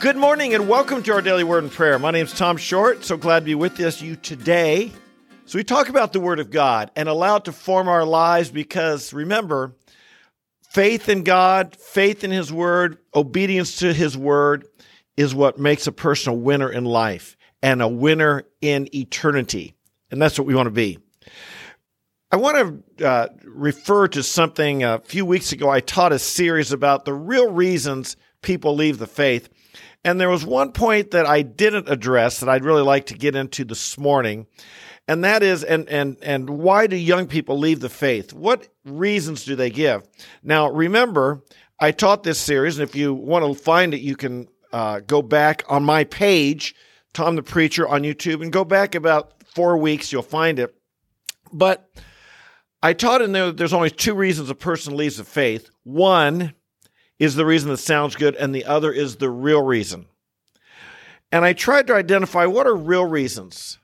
Good morning and welcome to our daily word and prayer. My name is Tom Short. So glad to be with you today. So we talk about the word of God and allow it to form our lives because remember, faith in God, faith in his word, obedience to his word is what makes a person a winner in life and a winner in eternity. And that's what we want to be. I want to uh, refer to something a few weeks ago. I taught a series about the real reasons people leave the faith. And there was one point that I didn't address that I'd really like to get into this morning. And that is, and, and, and why do young people leave the faith? What reasons do they give? Now, remember, I taught this series, and if you want to find it, you can uh, go back on my page, Tom the Preacher on YouTube, and go back about four weeks. You'll find it. But I taught in there that there's only two reasons a person leaves the faith. One is the reason that sounds good, and the other is the real reason. And I tried to identify what are real reasons.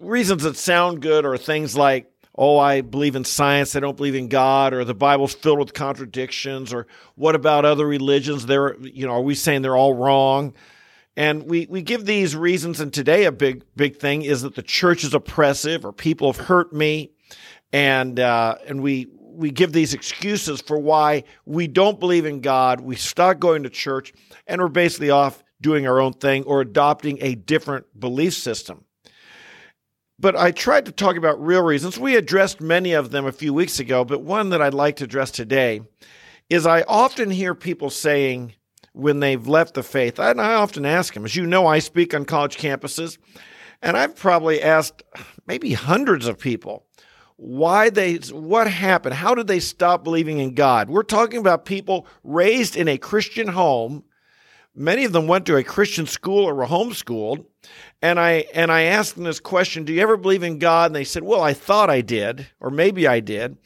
Reasons that sound good are things like, oh, I believe in science, I don't believe in God, or the Bible's filled with contradictions, or what about other religions? They're, you know, are we saying they're all wrong? And we, we give these reasons, and today a big, big thing is that the church is oppressive, or people have hurt me, and uh, and we we give these excuses for why we don't believe in God, we stop going to church, and we're basically off doing our own thing or adopting a different belief system. But I tried to talk about real reasons. We addressed many of them a few weeks ago, but one that I'd like to address today is I often hear people saying when they've left the faith, and I often ask them, as you know, I speak on college campuses, and I've probably asked maybe hundreds of people why they what happened? How did they stop believing in god? We're talking about people raised in a christian home. Many of them went to a christian school or were homeschooled. And i and i asked them this question do you ever believe in god? And they said well i thought i did or maybe i did.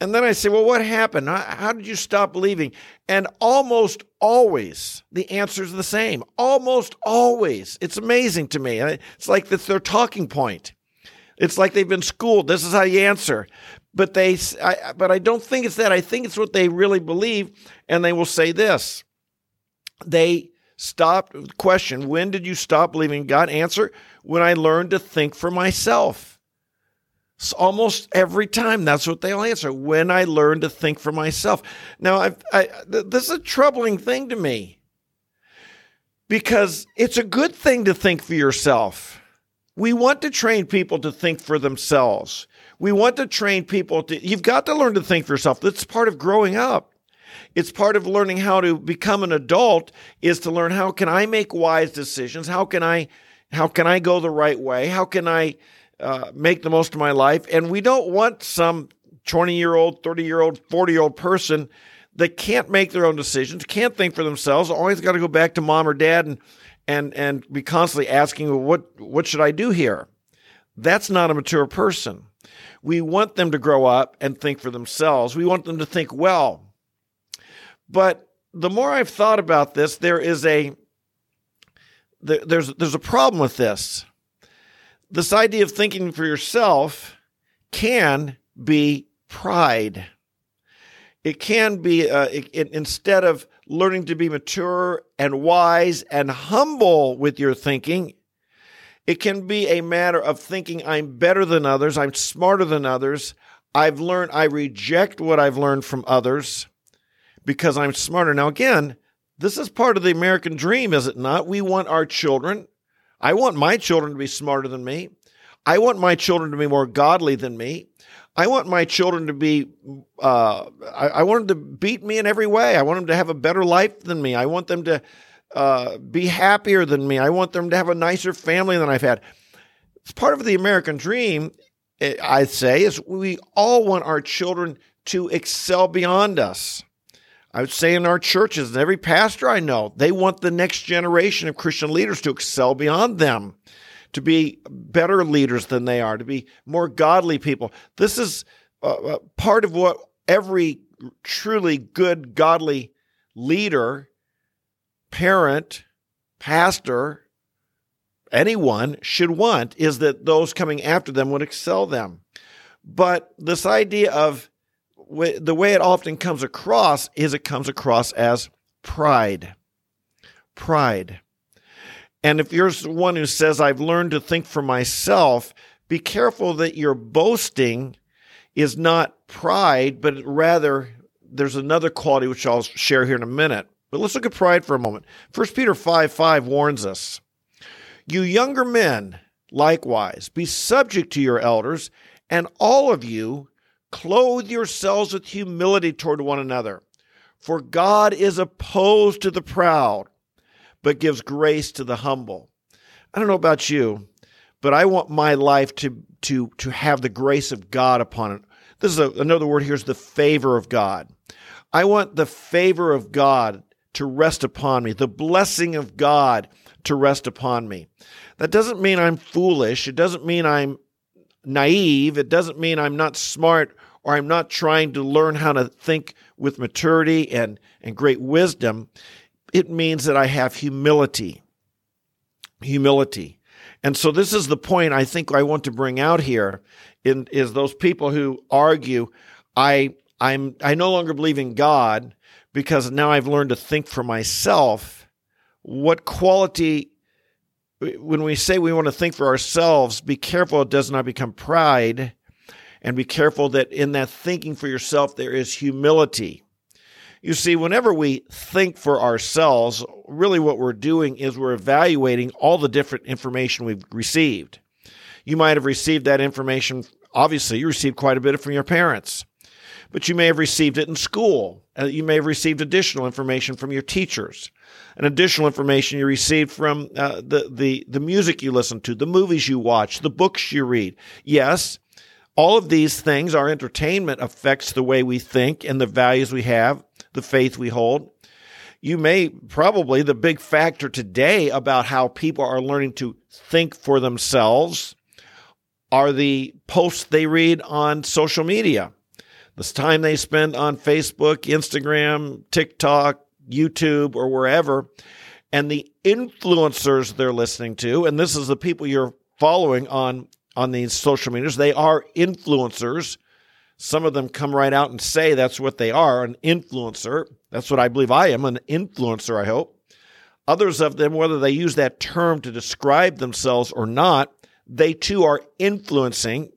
And then i said well what happened? How, did you stop believing? And almost always the answer is the same. Almost always. It's amazing to me. It's like that's their talking point it's like they've been schooled. This is how you answer. But they, I, but I don't think it's that. I think it's what they really believe, and they will say this. They stopped. Question: When did you stop believing God? Answer: When I learned to think for myself. So almost every time, that's what they'll answer. When I learned to think for myself. Now, I've, I, this is a troubling thing to me because it's a good thing to think for yourself. We want to train people to think for themselves. We want to train people to, you've got to learn to think for yourself. That's part of growing up. It's part of learning how to become an adult is to learn how can I make wise decisions? How can I, how can I go the right way? How can I uh, make the most of my life? And we don't want some 20 year old, 30 year old, 40 year old person that can't make their own decisions, can't think for themselves, always got to go back to mom or dad and and and be constantly asking, what what should I do here? That's not a mature person. We want them to grow up and think for themselves. We want them to think well. But the more I've thought about this, there is a there, there's there's a problem with this. This idea of thinking for yourself can be pride. It can be uh, it, it, instead of learning to be mature and wise and humble with your thinking. It can be a matter of thinking I'm better than others, I'm smarter than others. I've learned, I reject what I've learned from others because I'm smarter. Now, again, this is part of the American dream, is it not? We want our children, I want my children to be smarter than me. I want my children to be more godly than me. I want my children to be, uh, I, I, want them to beat me in every way. I want them to have a better life than me. I want them to uh, be happier than me. I want them to have a nicer family than I've had. It's part of the American dream, eh, I say, is we all want our children to excel beyond us. I would say in our churches, and every pastor I know, they want the next generation of Christian leaders to excel beyond them to be better leaders than they are, to be more godly people. This is uh, uh, part of what every truly good, godly leader, parent, pastor, anyone should want is that those coming after them would excel them. But this idea of the way it often comes across is it comes across as pride. Pride. And if you're the one who says, I've learned to think for myself, be careful that your boasting is not pride, but rather there's another quality which I'll share here in a minute. But let's look at pride for a moment. 1 Peter 5 5 warns us You younger men, likewise, be subject to your elders, and all of you clothe yourselves with humility toward one another. For God is opposed to the proud, but gives grace to the humble. I don't know about you, but I want my life to to to have the grace of God upon it. This is a, another word here is the favor of God. I want the favor of God to rest upon me, the blessing of God to rest upon me. That doesn't mean I'm foolish. It doesn't mean I'm naive. It doesn't mean I'm not smart or I'm not trying to learn how to think with maturity and, and great wisdom. It means that I have humility. Humility. And so this is the point I think I want to bring out here in, is those people who argue, I I'm I no longer believe in God because now I've learned to think for myself. What quality when we say we want to think for ourselves, be careful it does not become pride, and be careful that in that thinking for yourself there is humility. You see, whenever we think for ourselves, really what we're doing is we're evaluating all the different information we've received. You might have received that information, obviously, you received quite a bit from your parents, but you may have received it in school. You may have received additional information from your teachers, and additional information you received from uh, the, the, the music you listen to, the movies you watch, the books you read. Yes, all of these things, our entertainment affects the way we think and the values we have the faith we hold. You may probably the big factor today about how people are learning to think for themselves are the posts they read on social media. the time they spend on Facebook, Instagram, TikTok, YouTube, or wherever, and the influencers they're listening to, and this is the people you're following on on these social medias, they are influencers some of them come right out and say that's what they are an influencer. That's what I believe I am, an influencer, I hope. Others of them, whether they use that term to describe themselves or not, they too are influencing.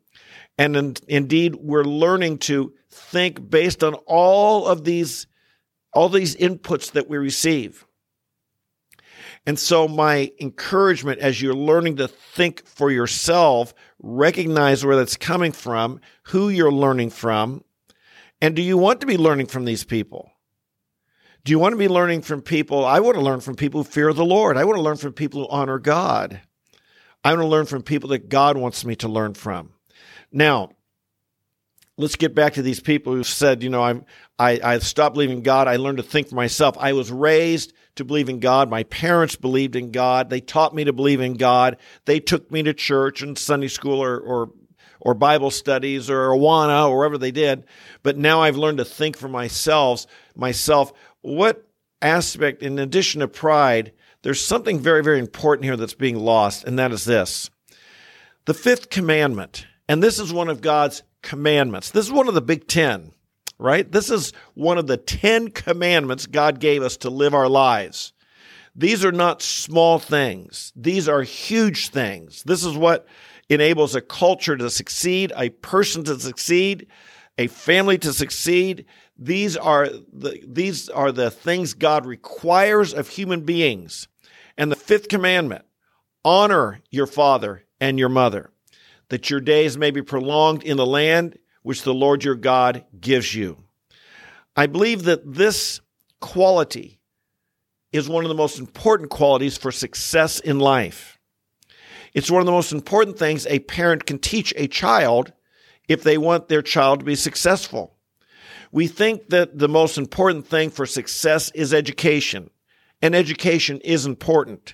And in, indeed, we're learning to think based on all of these, all these inputs that we receive. And so, my encouragement as you're learning to think for yourself, recognize where that's coming from, who you're learning from, and do you want to be learning from these people? Do you want to be learning from people? I want to learn from people who fear the Lord. I want to learn from people who honor God. I want to learn from people that God wants me to learn from. Now, let's get back to these people who said, you know, I'm, I, I stopped believing God. I learned to think for myself. I was raised to believe in God. My parents believed in God. They taught me to believe in God. They took me to church and Sunday school or, or, or Bible studies or Awana or wherever they did. But now I've learned to think for myself, myself, what aspect, in addition to pride, there's something very, very important here that's being lost, and that is this. The fifth commandment, and this is one of God's commandments. This is one of the big ten right? This is one of the 10 commandments God gave us to live our lives. These are not small things. These are huge things. This is what enables a culture to succeed, a person to succeed, a family to succeed. These are the, these are the things God requires of human beings. And the fifth commandment, honor your father and your mother, that your days may be prolonged in the land which the Lord your God gives you. I believe that this quality is one of the most important qualities for success in life. It's one of the most important things a parent can teach a child if they want their child to be successful. We think that the most important thing for success is education, and education is important.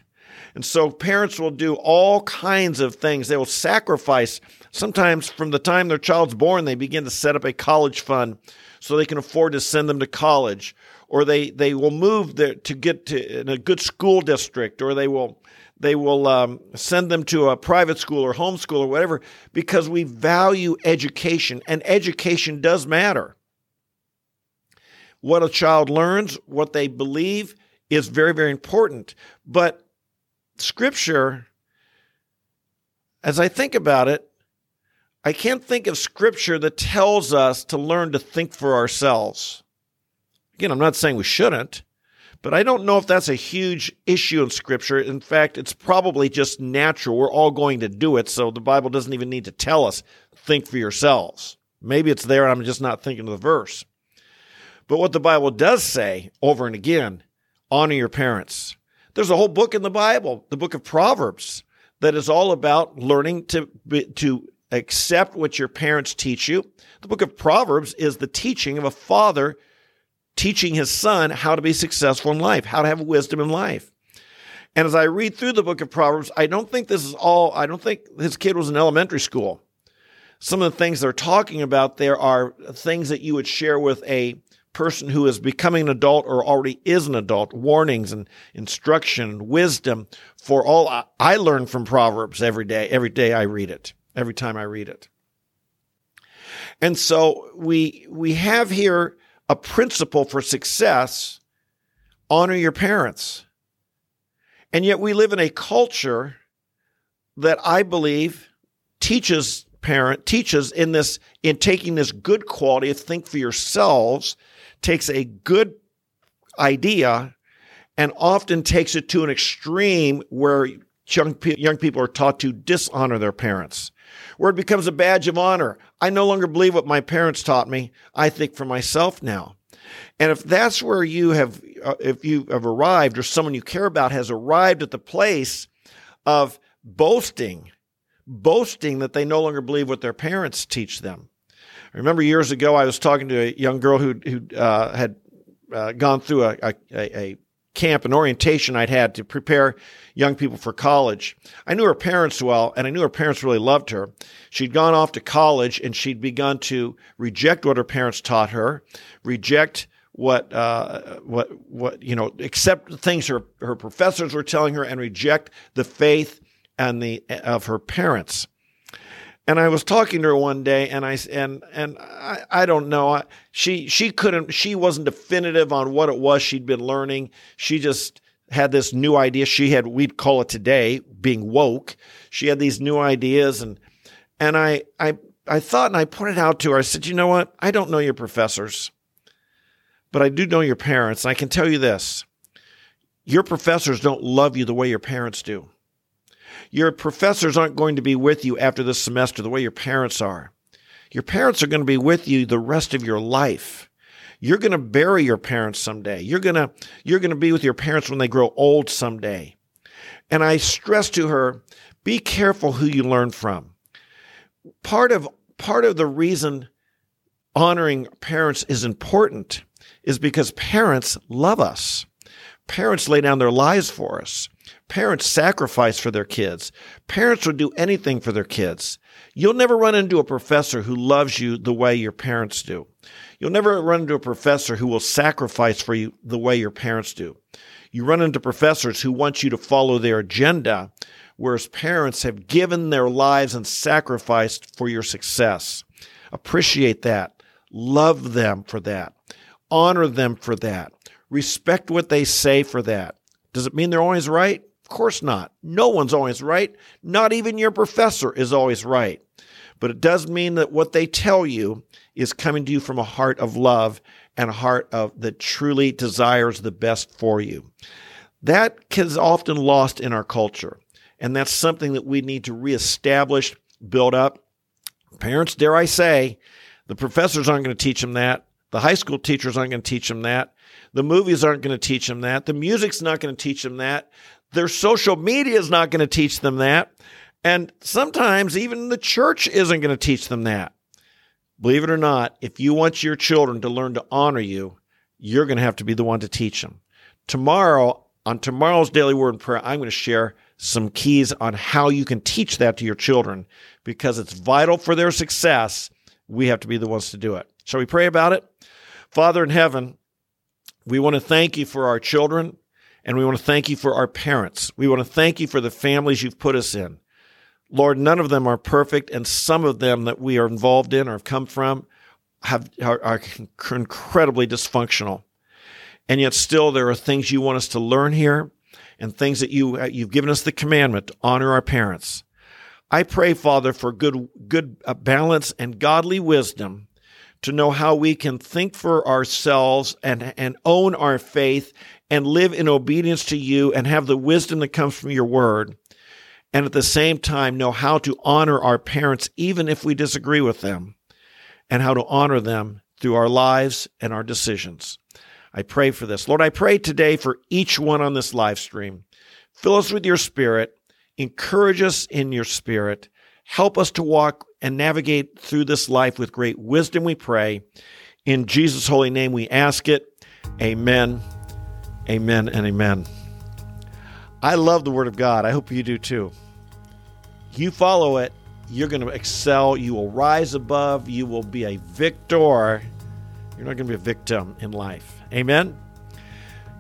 And so parents will do all kinds of things. They will sacrifice. Sometimes from the time their child's born, they begin to set up a college fund so they can afford to send them to college. Or they, they will move there to get to in a good school district, or they will they will um, send them to a private school or homeschool or whatever because we value education, and education does matter. What a child learns, what they believe, is very, very important. But scripture, as I think about it, I can't think of scripture that tells us to learn to think for ourselves. Again, I'm not saying we shouldn't, but I don't know if that's a huge issue in scripture. In fact, it's probably just natural. We're all going to do it, so the Bible doesn't even need to tell us think for yourselves. Maybe it's there and I'm just not thinking of the verse. But what the Bible does say over and again, honor your parents. There's a whole book in the Bible, the book of Proverbs, that is all about learning to to accept what your parents teach you. The book of Proverbs is the teaching of a father teaching his son how to be successful in life, how to have wisdom in life. And as I read through the book of Proverbs, I don't think this is all, I don't think his kid was in elementary school. Some of the things they're talking about there are things that you would share with a person who is becoming an adult or already is an adult, warnings and instruction, wisdom for all I learn from Proverbs every day, every day I read it every time I read it. And so we we have here a principle for success honor your parents. And yet we live in a culture that I believe teaches parent teaches in this in taking this good quality of think for yourselves takes a good idea and often takes it to an extreme where young, young people are taught to dishonor their parents where it becomes a badge of honor. I no longer believe what my parents taught me. I think for myself now. And if that's where you have, uh, if you have arrived or someone you care about has arrived at the place of boasting, boasting that they no longer believe what their parents teach them. I remember years ago, I was talking to a young girl who, uh, had uh, gone through a, a, a camp an orientation I'd had to prepare young people for college. I knew her parents well, and I knew her parents really loved her. She'd gone off to college and she'd begun to reject what her parents taught her, reject what uh, what what you know, accept the things her her professors were telling her, and reject the faith and the of her parents. And I was talking to her one day, and I and and I, I don't know. I, she she couldn't. She wasn't definitive on what it was she'd been learning. She just had this new idea. She had we'd call it today being woke. She had these new ideas, and and I I I thought, and I pointed out to her. I said, you know what? I don't know your professors, but I do know your parents. And I can tell you this: your professors don't love you the way your parents do. Your professors aren't going to be with you after this semester the way your parents are. Your parents are going to be with you the rest of your life. You're going to bury your parents someday. You're going to you're going to be with your parents when they grow old someday. And I stress to her, be careful who you learn from. Part of part of the reason honoring parents is important is because parents love us. Parents lay down their lives for us. Parents sacrifice for their kids. Parents would do anything for their kids. You'll never run into a professor who loves you the way your parents do. You'll never run into a professor who will sacrifice for you the way your parents do. You run into professors who want you to follow their agenda, whereas parents have given their lives and sacrificed for your success. Appreciate that. Love them for that. Honor them for that. Respect what they say for that. Does it mean they're always right? Of course not. No one's always right. Not even your professor is always right. But it does mean that what they tell you is coming to you from a heart of love and a heart of that truly desires the best for you. That is often lost in our culture. And that's something that we need to reestablish, build up. Parents, dare I say, the professors aren't going to teach them that. The high school teachers aren't going to teach them that. The movies aren't going to teach them that. The music's not going to teach them that. Their social media is not going to teach them that. And sometimes even the church isn't going to teach them that. Believe it or not, if you want your children to learn to honor you, you're going to have to be the one to teach them. Tomorrow, on tomorrow's Daily Word and Prayer, I'm going to share some keys on how you can teach that to your children because it's vital for their success. We have to be the ones to do it. Shall we pray about it? Father in heaven, we want to thank you for our children. And we want to thank you for our parents. We want to thank you for the families you've put us in. Lord, none of them are perfect, and some of them that we are involved in or have come from have are, are incredibly dysfunctional. And yet still there are things you want us to learn here. and things that you, uh, you've given us the commandment to honor our parents. I pray, Father, for good, good uh, balance and godly wisdom to know how we can think for ourselves and, and own our faith and live in obedience to you and have the wisdom that comes from your word. And at the same time, know how to honor our parents, even if we disagree with them, and how to honor them through our lives and our decisions. I pray for this. Lord, I pray today for each one on this live stream. Fill us with your spirit Encourage us in your spirit. Help us to walk and navigate through this life with great wisdom, we pray. In Jesus' holy name, we ask it. Amen, amen, and amen. I love the Word of God. I hope you do too. You follow it, you're going to excel. You will rise above. You will be a victor. You're not going to be a victim in life. Amen.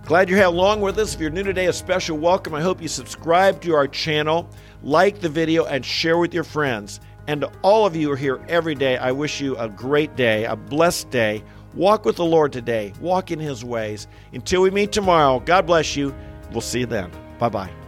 Glad you're here along with us. If you're new today, a special welcome. I hope you subscribe to our channel, like the video, and share with your friends. And to all of you who are here every day, I wish you a great day, a blessed day. Walk with the Lord today, walk in His ways. Until we meet tomorrow, God bless you. We'll see you then. Bye bye.